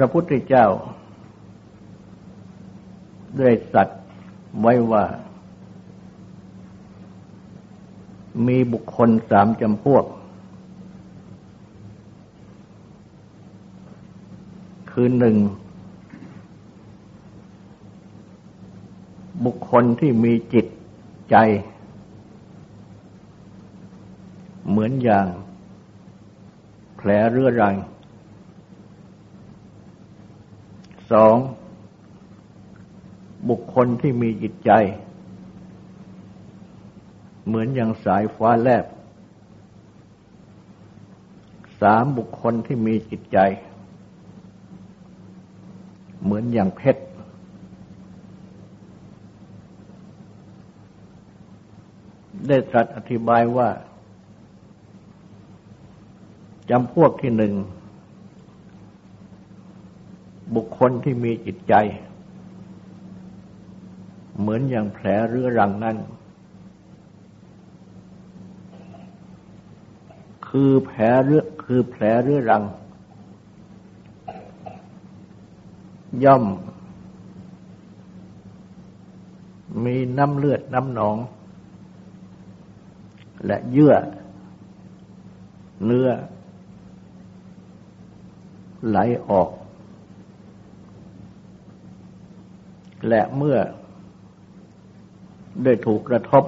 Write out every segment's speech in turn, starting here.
พระพุทธเจ้า ได้สัตว์ไว้ว่า มีบุคคลสามจำพวก คือหนึ่ง บุคคลที่มีจิตใจ เหมือนอย่าง แผลเรื้อรัง สองบุคคลที่มีจิตใจ เหมือนอย่างสายฟ้าแลบสามบุคคลที่มีจิตใจ เหมือนอย่างเพชรได้ตรัสอธิบายว่าจำพวกที่หนึ่ง บุคคลที่มีจิตใจ เหมือนอย่างแผลเรื้อรังนั้น คือแผลเรื้อคือแผลเรื้อรัง ย่อม มีน้ำเลือดน้ำหนอง และเยื่อ เนื้อไหลออก และเมื่อได้ถูกกระทบ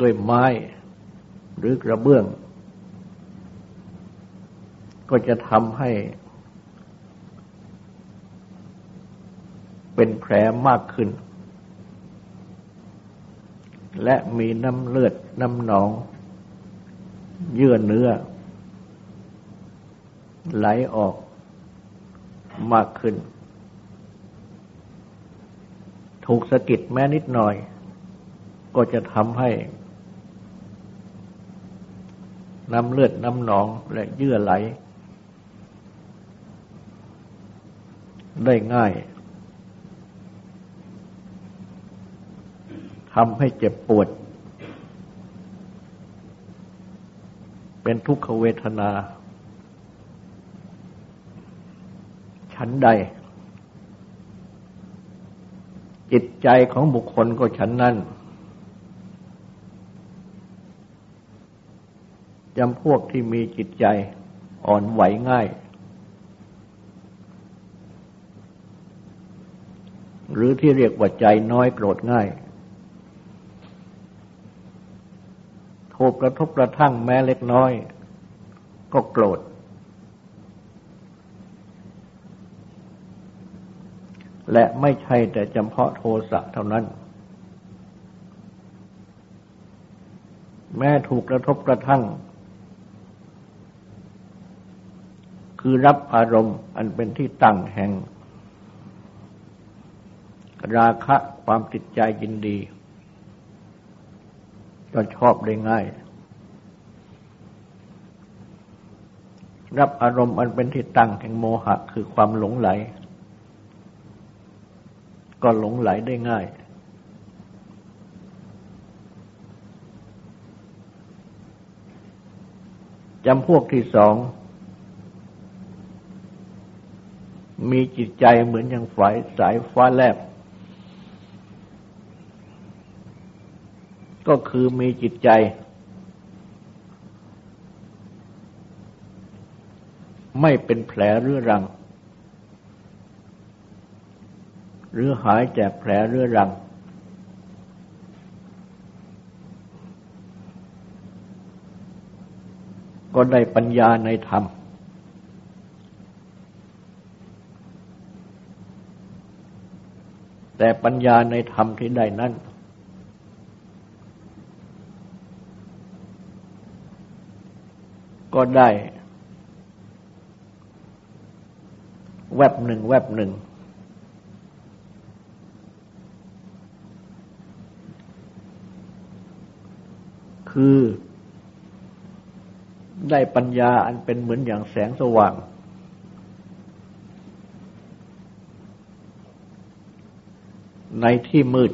ด้วยไม้หรือกระเบื้อง ก็จะทำให้ เป็นแผลมากขึ้น และมีน้ำเลือดน้ำหนอง เยื่อเนื้อ ไหลออกมากขึ้น ถูกสะกิดแม้นิดหน่อย ก็จะทำให้น้ำเลือดน้ำหนองและเยื่อไหล ได้ง่ายทำให้เจ็บปวด เป็นทุกขเวทนา ชั้นใด จิตใจของบุคคลก็ฉันนั้นจำพวกที่มีจิตใจอ่อนไหวง่าย หรือที่เรียกว่าใจน้อยโกรธง่าย ถูกกระทบกระทั่งแม้เล็กน้อย ก็โกรธ และไม่ใช่แต่จำเพาะโทสะเท่านั้น แม้ถูกกระทบกระทั่ง คือรับอารมณ์อันเป็นที่ตั้งแห่ง ราคะความติดใจยินดี ก็ชอบได้ง่าย รับอารมณ์อันเป็นที่ตั้งแห่งโมหะคือความหลงไหล ก็หลงไหลได้ง่าย จำพวกที่สอง มีจิตใจเหมือนอย่างฝายสายฟ้าแลบ ก็คือมีจิตใจ ไม่เป็นแผลเรื้อรัง หรือหายจากแผลเรื้อรัง ก็ได้ปัญญาในธรรม แต่ปัญญาในธรรมที่ได้นั้นก็ได้ แวบหนึ่งแวบหนึ่ง คือ ได้ปัญญาอันเป็นเหมือนอย่างแสงสว่าง ในที่มืด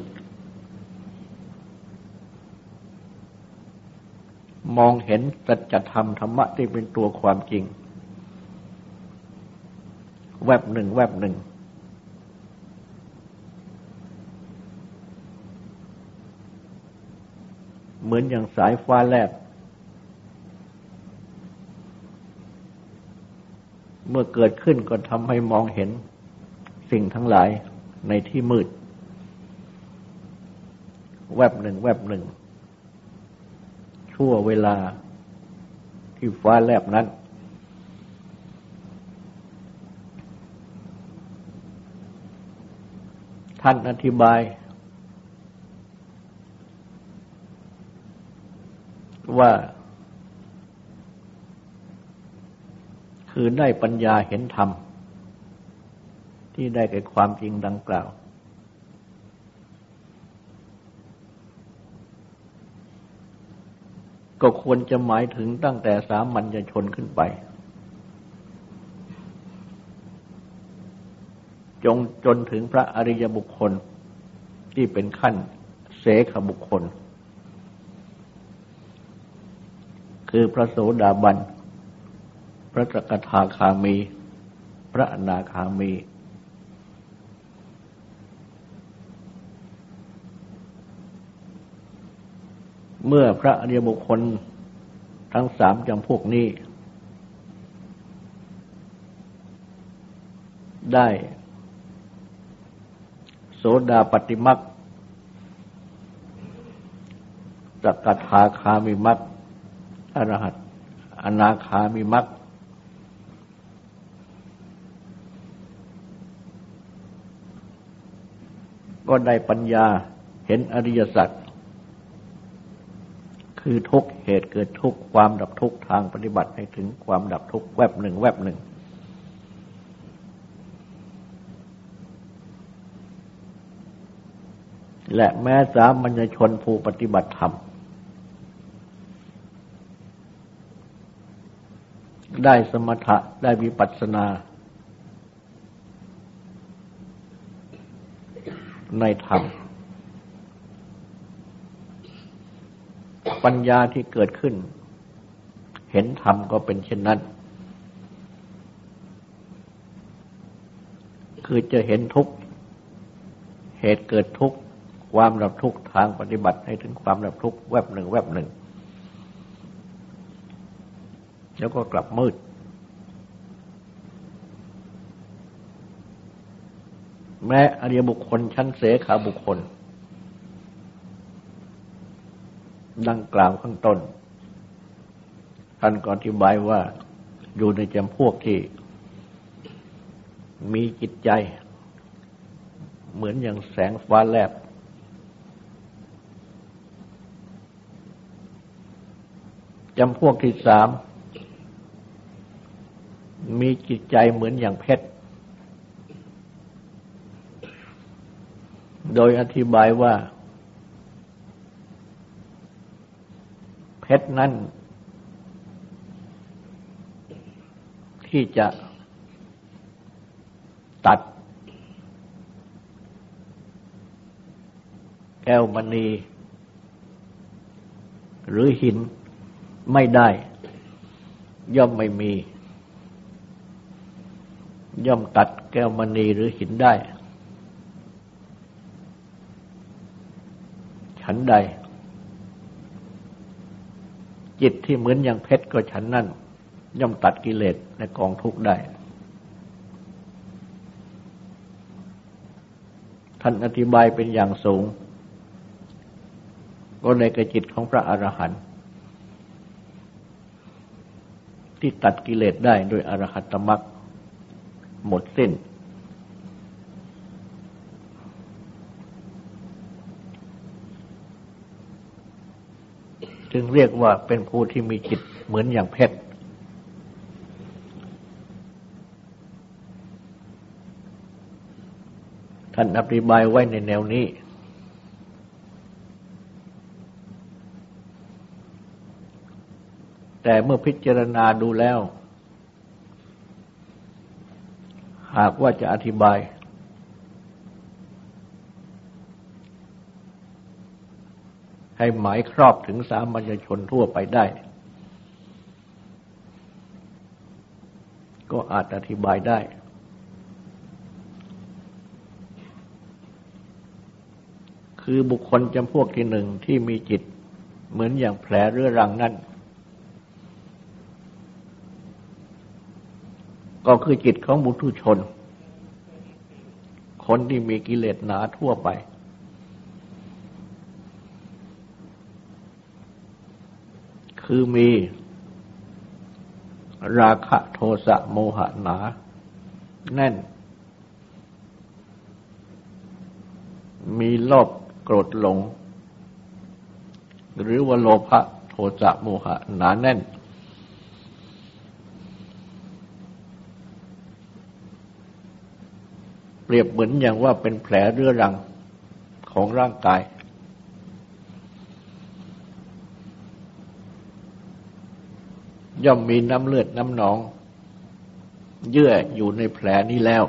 มองเห็นสัจธรรมธรรมะที่เป็นตัวความจริง แวบหนึ่งแวบหนึ่ง เหมือนอย่างสายฟ้าแลบ เมื่อเกิดขึ้นก็ทำให้มองเห็นสิ่งทั้งหลายในที่มืด แวบหนึ่งแวบหนึ่ง ชั่วเวลาที่ฟ้าแลบนั้นท่านอธิบาย ว่า คือได้ปัญญาเห็นธรรม ที่ได้แก่ความจริงดังกล่าว ก็ควรจะหมายถึงตั้งแต่สามัญชนขึ้นไป จงจนถึงพระอริยบุคคลที่เป็นขั้นเสขบุคคล คือพระโสดาบัน พระสกทาคามี พระอนาคามี เมื่อพระอริยบุคคลทั้งสามจำพวกนี้ ได้โสดาปฏิมักสกทาคามิมัก อรหัตอนาคามิมักก็ได้ปัญญาเห็นอริยสัจคือทุกเหตุเกิดทุกความดับทุกทางปฏิบัติให้ถึงความดับทุกแวบหนึ่งแวบหนึ่ง และแม้สามัญชนผู้ปฏิบัติธรรม ได้สมถะได้วิปัสสนา ในธรรม ปัญญาที่เกิดขึ้น เห็นธรรมก็เป็นเช่นนั้น คือจะเห็นทุกเหตุเกิดทุกความดับทุกทางปฏิบัติให้ถึงความดับทุกแวบหนึ่งแวบหนึ่งแล้วก็กลับมืด แม้อริยบุคคลชั้นเสขาบุคคล ดังกล่าวข้างต้น ท่านก็อธิบายว่าอยู่ในจำพวกที่ มีจิตใจ เหมือนอย่างแสงฟ้าแลบ จำพวกที่สาม มีจิตใจเหมือนอย่างเพชร โดยอธิบายว่า เพชรนั้น ที่จะตัด แก้วมณี หรือหินไม่ได้ ย่อมไม่มี ย่อมตัดแก้วมณีหรือหินได้ ฉันใด จิตที่เหมือนอย่างเพชรก็ฉันนั่น ย่อมตัดกิเลสในกองทุกข์ได้ ท่านอธิบายเป็นอย่างสูง ก็ในกระจิตของพระอรหันต์ที่ตัดกิเลสได้โดยอรหัตตมรรคหมดสิ้น จึงเรียกว่าเป็นผู้ที่มีจิตเหมือนอย่างเพชรท่านอธิบายไว้ในแนวนี้ แต่เมื่อพิจารณาดูแล้ว หากว่าจะอธิบาย ให้หมายครอบถึงสามัญชนทั่วไปได้ ก็อาจอธิบายได้ คือบุคคลจำพวกที่หนึ่งที่มีจิตเหมือนอย่างแผลเรื้อรังนั่นก็คือจิตของบุตุชน คนที่มีกิเลสหนาทั่วไป คือมีราคะโทสะโมหะหนา แน่น มีโลภโกรธหลง หรือว่าโลภะโทสะโมหะหนาแน่น เปรียบเหมือนอย่างว่าเป็นแผลเรื้อรังของร่างกาย ย่อมมีน้ำเลือดน้ำหนอง เยื่ออยู่ในแผลนี้แล้ว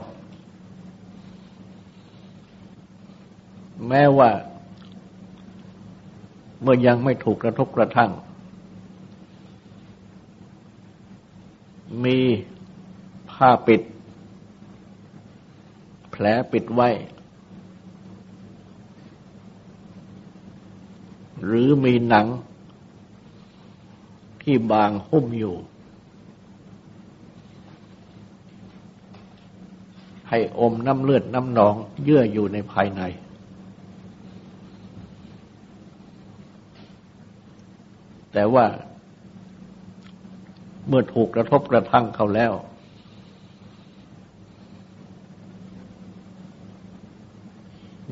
แม้ว่า เมื่อยังไม่ถูกกระทบกระทั่ง มีผ้าปิด แผลปิดไว้ หรือมีหนัง ที่บางหุ้มอยู่ ให้อมน้ำเลือดน้ำหนองเยื่ออยู่ในภายใน แต่ว่าเมื่อถูกกระทบกระทั่งเขาแล้ว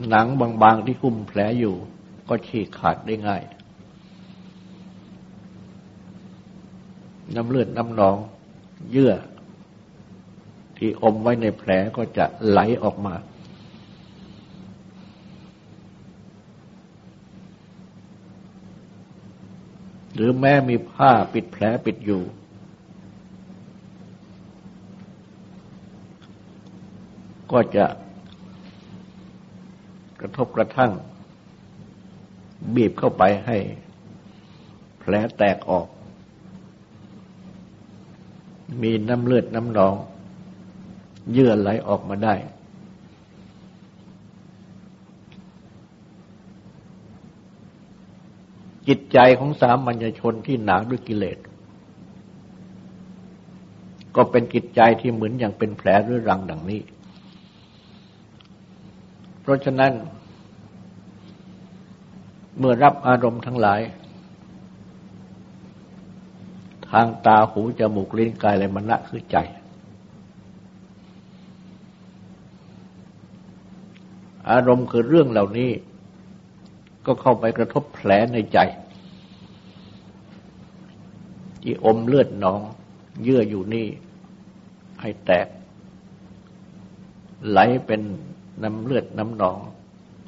หนังบางๆที่หุ้มแผลอยู่ก็ฉีกขาดได้ง่าย น้ำเลือดน้ำหนอง เยื่อ ที่อมไว้ในแผลก็จะไหลออกมา หรือแม้มีผ้าปิดแผลปิดอยู่ ก็จะกระทบกระทั่ง บีบเข้าไปให้ แผลแตกออก มีน้ำเลือดน้ำหนอง เยื่อไหลออกมาได้ จิตใจของสามัญชนที่หนาด้วยกิเลส ก็เป็นจิตใจที่เหมือนอย่างเป็นแผลหรือรังดังนี้ เพราะฉะนั้น เมื่อรับอารมณ์ทั้งหลาย ทางตาหูจมูกลิ้นกายและมณะคือใจ อารมณ์คือเรื่องเหล่านี้ ก็เข้าไปกระทบแผลในใจ ที่อมเลือดหนอง เยื่ออยู่นี่ ให้แตก ไหลเป็นน้ำเลือดน้ำหนอง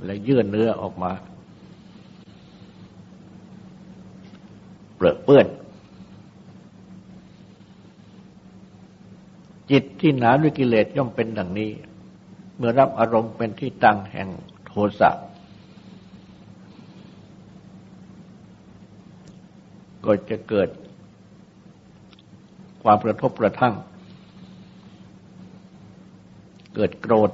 และเยื่อเนื้อออกมา เปลือเปื้อน จิตที่หนาด้วยกิเลสย่อมเป็นดังนี้ เมื่อรับอารมณ์เป็นที่ตั้งแห่งโทสะก็จะเกิดความกระทบกระทั่ง เกิดโกรธ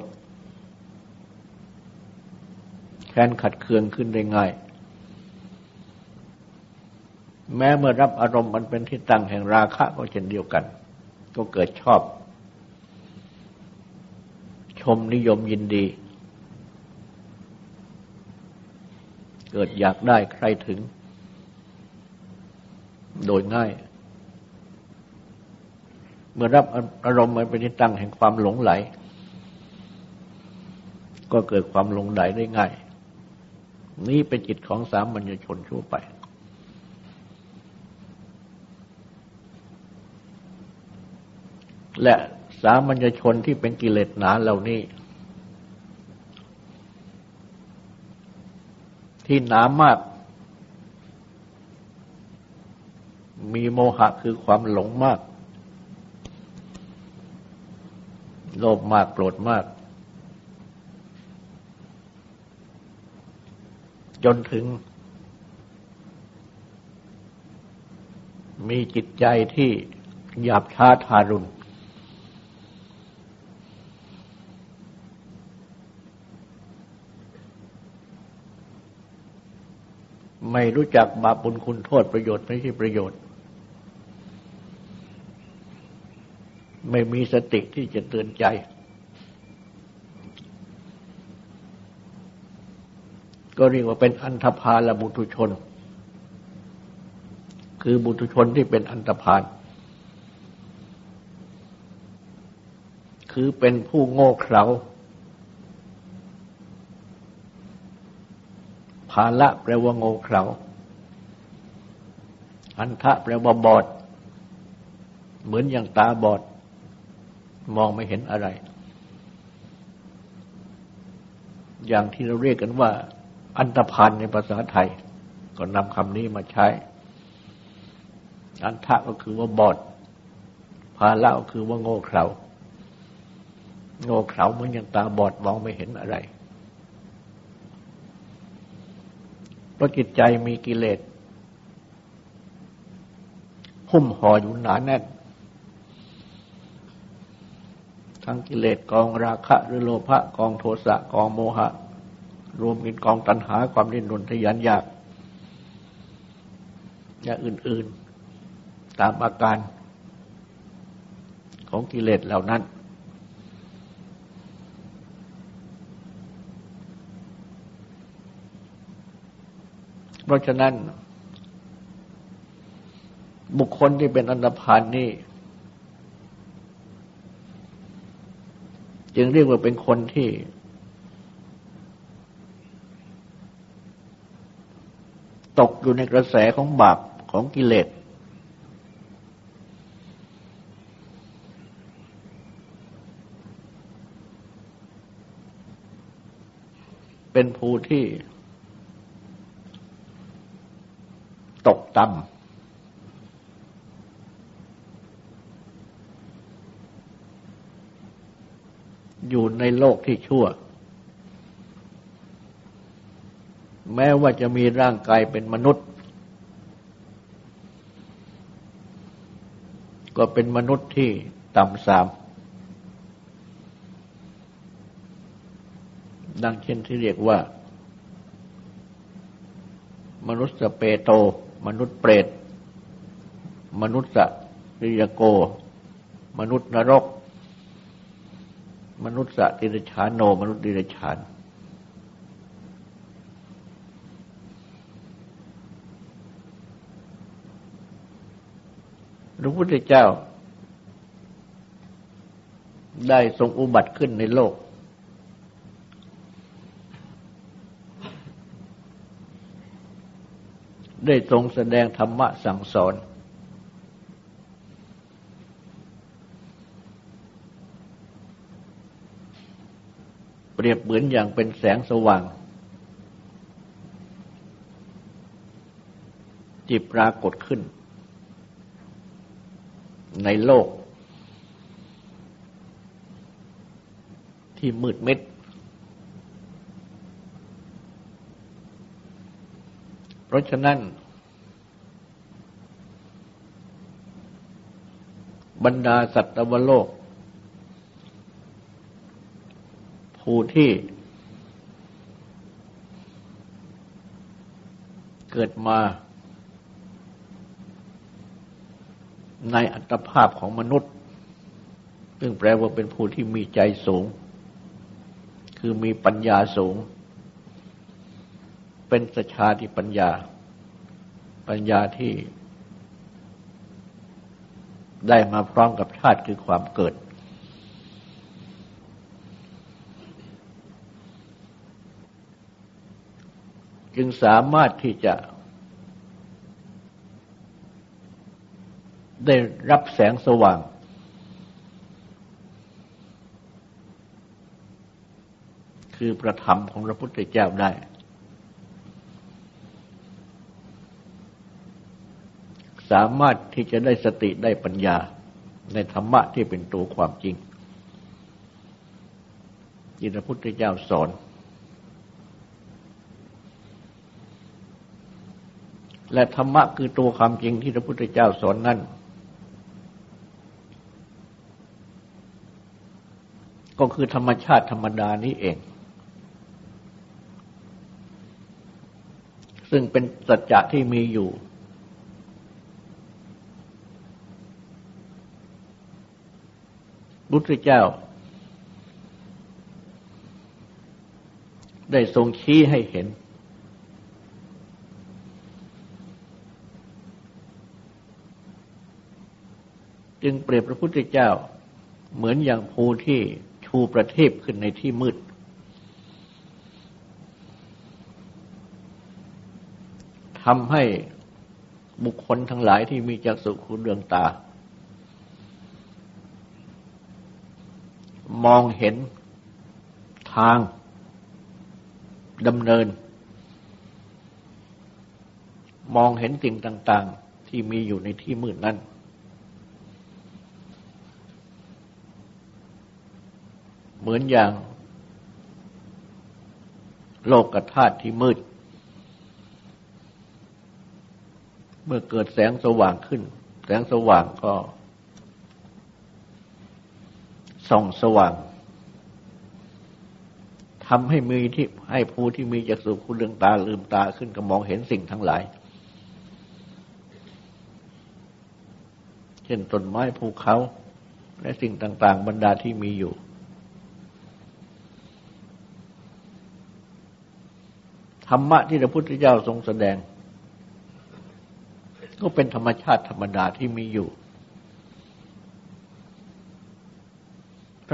แค้นขัดเคืองขึ้นได้ง่าย แม้เมื่อรับอารมณ์มันเป็นที่ตั้งแห่งราคะก็เช่นเดียวกัน ก็เกิดชอบ ชมนิยมยินดี เกิดอยากได้ใครถึง โดยง่าย เมื่อรับอารมณ์มันเป็นที่ตั้งแห่งความหลงไหล ก็เกิดความหลงไหลได้ง่าย นี้เป็นจิตของสามัญชนทั่วไปและ สามัญชนที่เป็นกิเลสหนาเหล่านี้ ที่หนามาก มีโมหะคือความหลงมาก โลภมากโกรธมาก จนถึง มีจิตใจที่หยาบช้าทารุณ ไม่รู้จักบาปบุญคุณโทษประโยชน์ไม่ใช่ประโยชน์ ไม่มีสติที่จะเตือนใจ ก็เรียกว่าเป็นอันธพาลบุตุชน คือบุตุชนที่เป็นอันธพาลคือเป็นผู้โง่เขลา ภาละแปลว่าโง่เขลาอันทะแปลว่าบอด เหมือนอย่างตาบอด มองไม่เห็นอะไร อย่างที่เราเรียกกันว่า อันตพานในภาษาไทย ก็นำคำนี้มาใช้ อันทะก็คือว่าบอด ภาละก็คือว่าโง่เขลาโง่เขลาเหมือนอย่างตาบอดมองไม่เห็นอะไร ราะจิตใจมีกิเลสหุ้มห่ออยู่หนาแน่น ทั้งกิเลสกองราคะหรือโลภะกองโทสะกองโมหะ รวมเป็นกองตัณหาความดิ้นรนทยานอยากอย่างอื่น ๆ ตามอาการของกิเลสเหล่านั้น ราะฉะนั้น บุคคลที่เป็นอันธพาลนี่จึงเรียกว่าเป็นคนที่ ตกอยู่ในกระแสของบาปของกิเลสเป็นผู้ที่ ตกต่ำอยู่ในโลกที่ชั่ว แม้ว่าจะมีร่างกายเป็นมนุษย์ ก็เป็นมนุษย์ที่ต่ำสามดังเช่นที่เรียกว่า มนุษย์สเปโต มนุษย์เปรต มนุษย์สตริยโก มนุษย์นรก มนุษย์สติรชานโน มนุษย์ดิรชานพระพุทธเจ้า ได้ทรงอุบัติขึ้นในโลก ได้ทรงแสดงธรรมะสั่งสอน เปรียบเหมือนอย่างเป็นแสงสว่าง ที่ปรากฏขึ้น ในโลก ที่มืดมิด เพราะฉะนั้น บรรดาสัตวโลก ผู้ที่เกิดมาในอัตภาพของมนุษย์ ซึ่งแปลว่าเป็นผู้ที่มีใจสูง คือมีปัญญาสูง เป็นสชาติปัญญา ปัญญาที่ได้มาพร้อมกับชาติคือความเกิด จึงสามารถที่จะ ได้รับแสงสว่าง คือประธรรมของพระพุทธเจ้าได้ สามารถที่จะได้สติได้ปัญญาในธรรมะที่เป็นตัวความจริงที่พระพุทธเจ้าสอน และธรรมะคือตัวความจริงที่พระพุทธเจ้าสอนนั้นก็คือธรรมชาติธรรมดานี้เอง ซึ่งเป็นสัจจะที่มีอยู่ บุตรเจ้า ได้ทรงชี้ให้เห็น จึงเปรียบพระพุทธเจ้า เหมือนอย่างภูที่ชูประทีปขึ้นในที่มืด ทำให้บุคคลทั้งหลายที่มีจักษุคุณเรืองตา มองเห็นทางดำเนิน มองเห็นสิ่งต่าง ๆ ที่มีอยู่ในที่มืดนั้น เหมือนอย่าง โลกธาตุที่มืด เมื่อเกิดแสงสว่างขึ้น แสงสว่างก็ ส่องสว่างทำให้มีที่ให้ผู้ที่มีจักษุคุณเลืองตาลืมตาขึ้นก็มองเห็นสิ่งทั้งหลาย เช่นต้นไม้ภูเขา และสิ่งต่าง ๆ บรรดาที่มีอยู่ธรรมะที่พระพุทธเจ้าทรงแสดง ก็เป็นธรรมชาติธรรมดาที่มีอยู่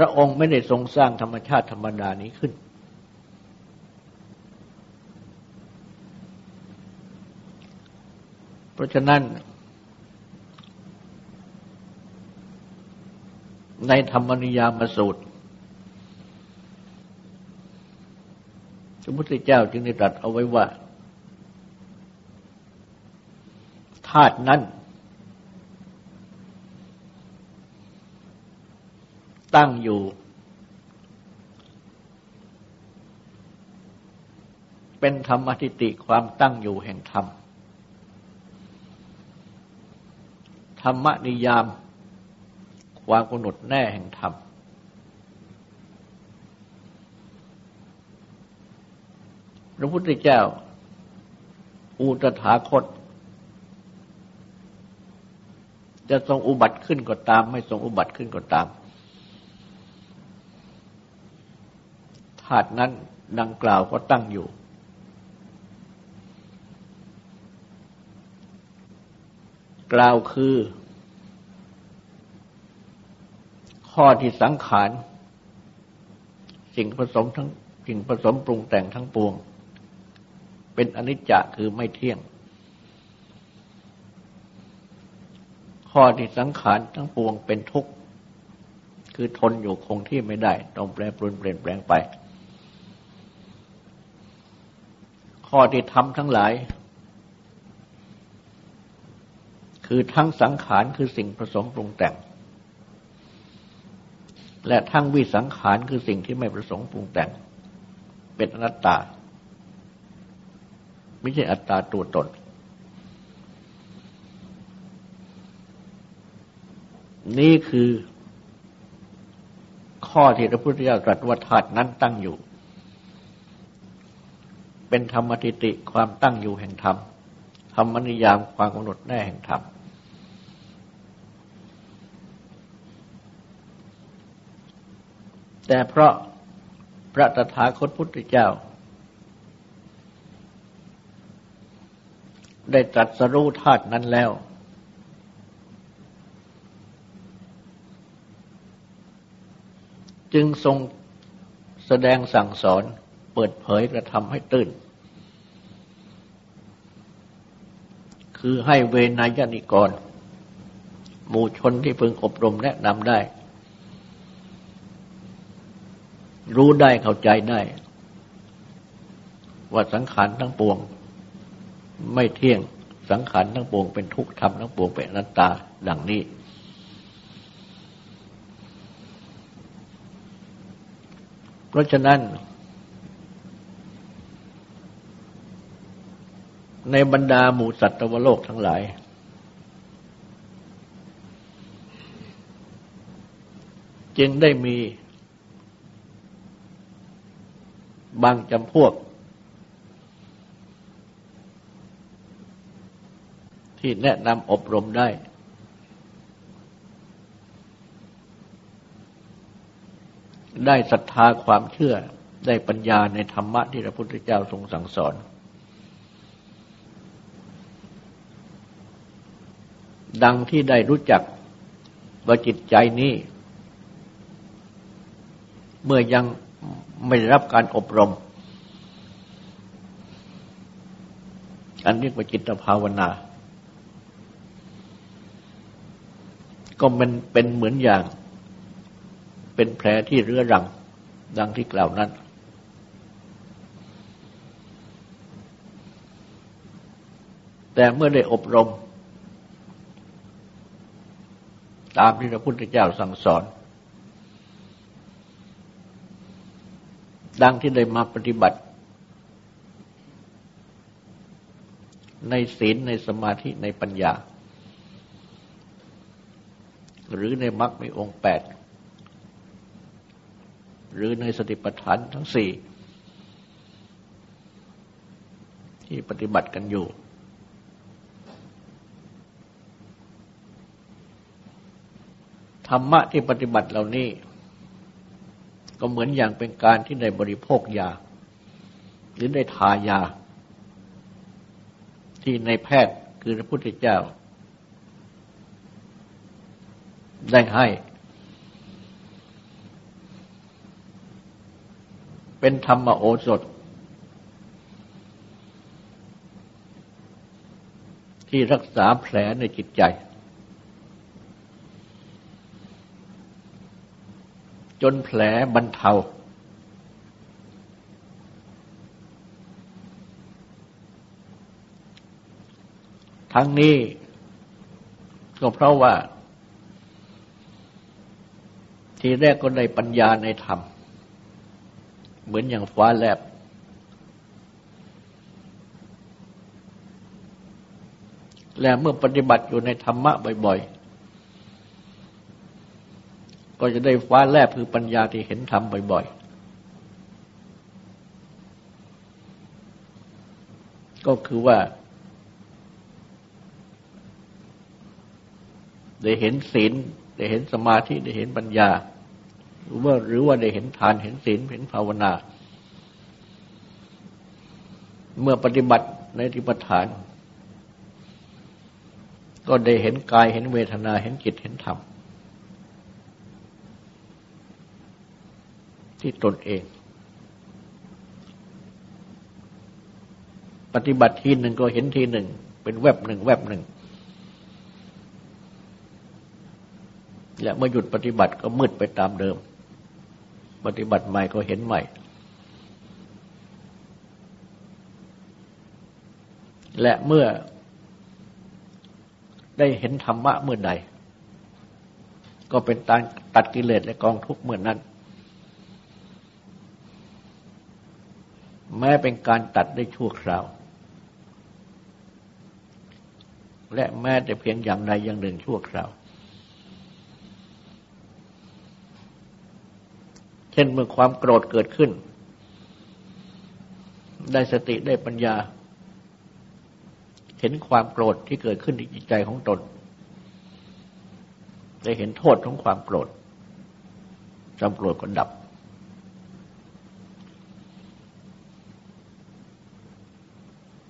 พระองค์ไม่ได้ทรงสร้างธรรมชาติธรรมดานี้ขึ้น เพราะฉะนั้น ในธรรมนิยามสูตรพระพุทธเจ้าจึงได้ตรัสเอาไว้ว่าธาตุนั้น ตั้งอยู่ เป็นธรรมทิติความตั้งอยู่แห่งธรรม ธรรมนิยาม ความกำหนดแน่แห่งธรรม พระพุทธเจ้า อุตถาคตจะทรงอุบัติขึ้นก็ตาม ไม่ทรงอุบัติขึ้นก็ตาม ธาตุนั้นดังกล่าวก็ตั้งอยู่ กล่าวคือ ข้อที่สังขารสิ่งผสมทั้งสิ่งผสมปรุงแต่งทั้งปวง เป็นอนิจจะคือไม่เที่ยง ข้อที่สังขารทั้งปวงเป็นทุกข์คือทนอยู่คงที่ไม่ได้ ต้องแปรปรวนเปลี่ยนแปลงไป ข้อที่ทำทั้งหลาย คือทั้งสังขารคือสิ่งผสมปรุงแต่ง และทั้งวิสังขารคือสิ่งที่ไม่ประสงค์ปรุงแต่ง เป็นอนัตตา ไม่ใช่อัตตาตัวตน นี่คือข้อที่พระพุทธเจ้าตรัสว่าธาตุนั้นตั้งอยู่ เป็นธรรมติติความตั้งอยู่แห่งธรรมธรรมนิยามความกำหนดแน่แห่งธรรมแต่เพราะพระตถาคตพุทธเจ้า ได้ตรัสรู้ธาตุนั้นแล้ว จึงทรงแสดงสั่งสอน เปิดเผยกระทำให้ตื่น คือให้เวนายนิกร หมู่ชนที่พึงอบรมแนะนำได้ รู้ได้เข้าใจได้ ว่าสังขารทั้งปวง ไม่เที่ยงสังขารทั้งปวงเป็นทุกข์ธรรมทั้งปวงเป็นอนัตตาดังนี้เพราะฉะนั้น ในบรรดาหมู่สัตว์โลกทั้งหลาย จึงได้มี บางจำพวก ที่แนะนำอบรมได้ ได้ศรัทธาความเชื่อได้ปัญญาในธรรมะที่พระพุทธเจ้าทรงสั่งสอน ดังที่ได้รู้จักว่าจิตใจนี้ เมื่อยังไม่ได้รับการอบรม อันเรียกว่าจิตภาวนา ก็มันเป็นเหมือนอย่าง เป็นแผลที่เรื้อรัง ดังที่กล่าวนั้นแต่เมื่อได้อบรม ตามที่พระพุทธเจ้าสั่งสอน ดังที่ได้มาปฏิบัติ ในศีลในสมาธิในปัญญา หรือในมรรคมีองค์แปด หรือในสติปัฏฐานทั้งสี่ที่ปฏิบัติกันอยู่ ธรรมะที่ปฏิบัติเหล่านี้ ก็เหมือนอย่างเป็นการที่ได้บริโภคยา หรือได้ทายา ที่ในแพทย์คือพระพุทธเจ้า ได้ให้ เป็นธรรมโอสถ ที่รักษาแผลในจิตใจ จนแผลบรรเทา ทั้งนี้ก็เพราะว่า ทีแรกก็ได้ปัญญาในธรรม เหมือนอย่างฟ้าแลบ และเมื่อปฏิบัติอยู่ในธรรมะบ่อย ๆ ก็จะได้ฟ้าแลบคือปัญญาที่เห็นธรรมบ่อยๆ ก็คือว่า ได้เห็นศีลได้เห็นสมาธิได้เห็นปัญญา หรือว่าหรือว่าได้เห็นทานเห็นศีลเห็นภาวนา เมื่อปฏิบัติในทิปฐาน ก็ได้เห็นกายเห็นเวทนาเห็นจิตเห็นธรรม ที่ตนเอง ปฏิบัติทีหนึ่งก็เห็นทีหนึ่ง เป็นแวบหนึ่งแวบหนึ่ง และเมื่อหยุดปฏิบัติก็มืดไปตามเดิม ปฏิบัติใหม่ก็เห็นใหม่ และเมื่อได้เห็นธรรมะเมื่อใด ก็เป็นการตัดกิเลสและกองทุกข์เมื่อนนั้น แม้เป็นการตัดได้ชั่วคราว และแม้แต่เพียงอย่างใดอย่างหนึ่งชั่วคราว เช่นเมื่อความโกรธเกิดขึ้น ได้สติได้ปัญญา เห็นความโกรธที่เกิดขึ้นในจิตใจของตน ได้เห็นโทษของความโกรธความโกรธก็ดับ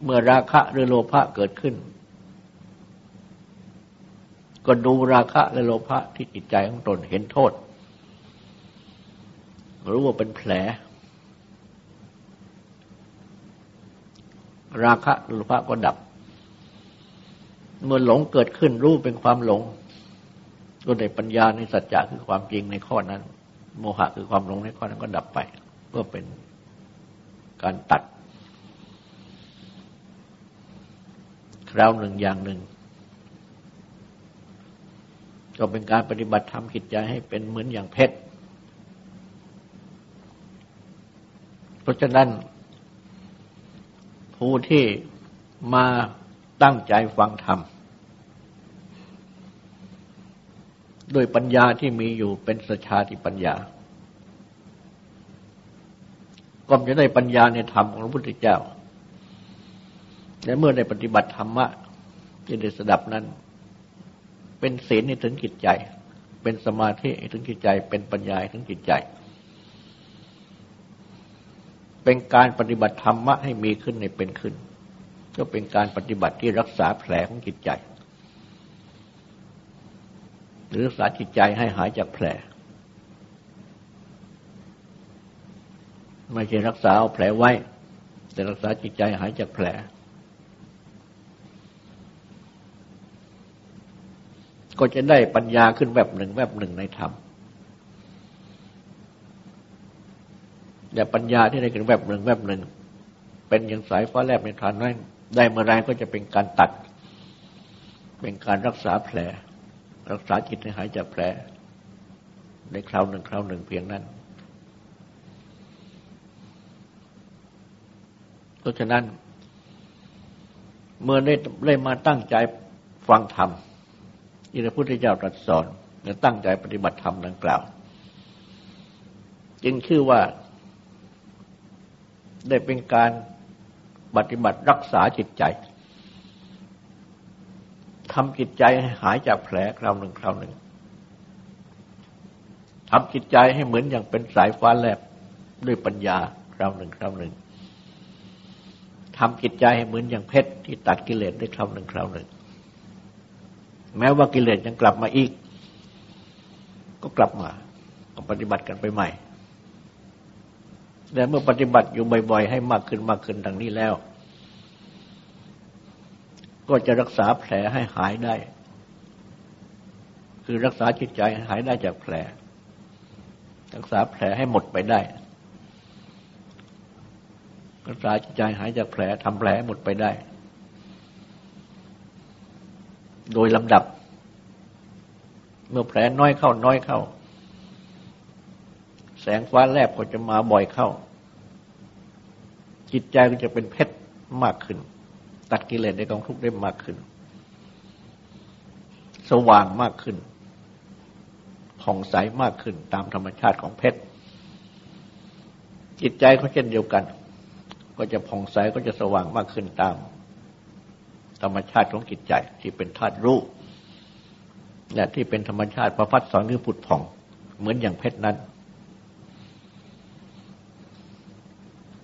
เมื่อราคะหรือโลภะเกิดขึ้น ก็ดูราคะและโลภะที่จิตใจของตนเห็นโทษ รู้ว่าเป็นแผล ราคะโลภะก็ดับ เมื่อหลงเกิดขึ้นรู้เป็นความหลง ก็ได้ปัญญาในสัจจะคือความจริงในข้อนั้น โมหะคือความหลงในข้อนั้นก็ดับไป เพื่อเป็นการตัด คราวหนึ่งอย่างหนึ่ง ก็เป็นการปฏิบัติทำจิตใจให้เป็นเหมือนอย่างเพชร เพราะฉะนั้น ผู้ที่มาตั้งใจฟังธรรมด้วยปัญญาที่มีอยู่เป็นสชาติปัญญา ก็จะได้ปัญญาในธรรมของพระพุทธเจ้า และเมื่อได้ปฏิบัติธรรมะที่ได้สดับนั้น เป็นศีลในถึงจิตใจ เป็นสมาธิถึงจิตใจ เป็นปัญญาถึงจิตใจ เป็นการปฏิบัติธรรมะให้มีขึ้นในเป็นขึ้น ก็เป็นการปฏิบัติที่รักษาแผลของจิตใจ หรือรักษาจิตใจให้หายจากแผลไม่ใช่รักษาเอาแผลไว้ แต่รักษาจิตใจหายจากแผล ก็จะได้ปัญญาขึ้นแบบหนึ่งแบบหนึ่งในธรรมแต่ปัญญาที่ได้ขึ้นแบบหนึ่งแบบหนึ่ง เป็นอย่างสายฟ้าแลบในฐานนั้นได้เมื่อไรก็จะเป็นการตัด เป็นการรักษาแผล รักษาจิตให้หายจากแผล ในคราวหนึ่งคราวหนึ่งเพียงนั้น เพราะฉะนั้น เมื่อได้ได้มาตั้งใจฟังธรรม ที่พระพุทธเจ้าตรัสสอนและตั้งใจปฏิบัติธรรมดังกล่าว จึงชื่อว่าได้เป็นการปฏิบัติรักษาจิตใจทำจิตใจให้หายจากแผลคราวหนึ่งคราวหนึ่งทำจิตใจให้เหมือนอย่างเป็นสายฟ้าแลบด้วยปัญญาคราวหนึ่งคราวหนึ่งทำจิตใจให้เหมือนอย่างเพชรที่ตัดกิเลสได้คราวหนึ่งคราวหนึ่ง แม้ว่ากิเลสยังกลับมาอีก ก็กลับมาก็ปฏิบัติกันไปใหม่แต่เมื่อปฏิบัติอยู่บ่อย ๆ ให้มากขึ้นมากขึ้นดังนี้แล้ว ก็จะรักษาแผลให้หายได้ คือรักษาจิตใจให้หายได้จากแผล รักษาแผลให้หมดไปได้ รักษาจิตใจหายจากแผลทำแผลหมดไปได้ โดยลำดับ เมื่อแผลน้อยเข้าน้อยเข้า แสงฟ้าแลบก็จะมาบ่อยเข้า จิตใจก็จะเป็นเพชรมากขึ้น ตัดกิเลสในกองทุกข์ได้มากขึ้น สว่างมากขึ้นผ่องใสมากขึ้นตามธรรมชาติของเพชรจิตใจเขาเช่นเดียวกัน ก็จะผ่องใสก็จะสว่างมากขึ้นตาม ธรรมชาติของจิตใจ ที่เป็นธาตุรู้และที่เป็นธรรมชาติประพัดสอนคือผุดผ่อง เหมือนอย่างเพชรนั้น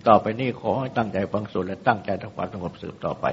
ต่อไปนี้ขอให้ตั้งใจฟังสวดและตั้งใจทำความสงบสืบต่อไป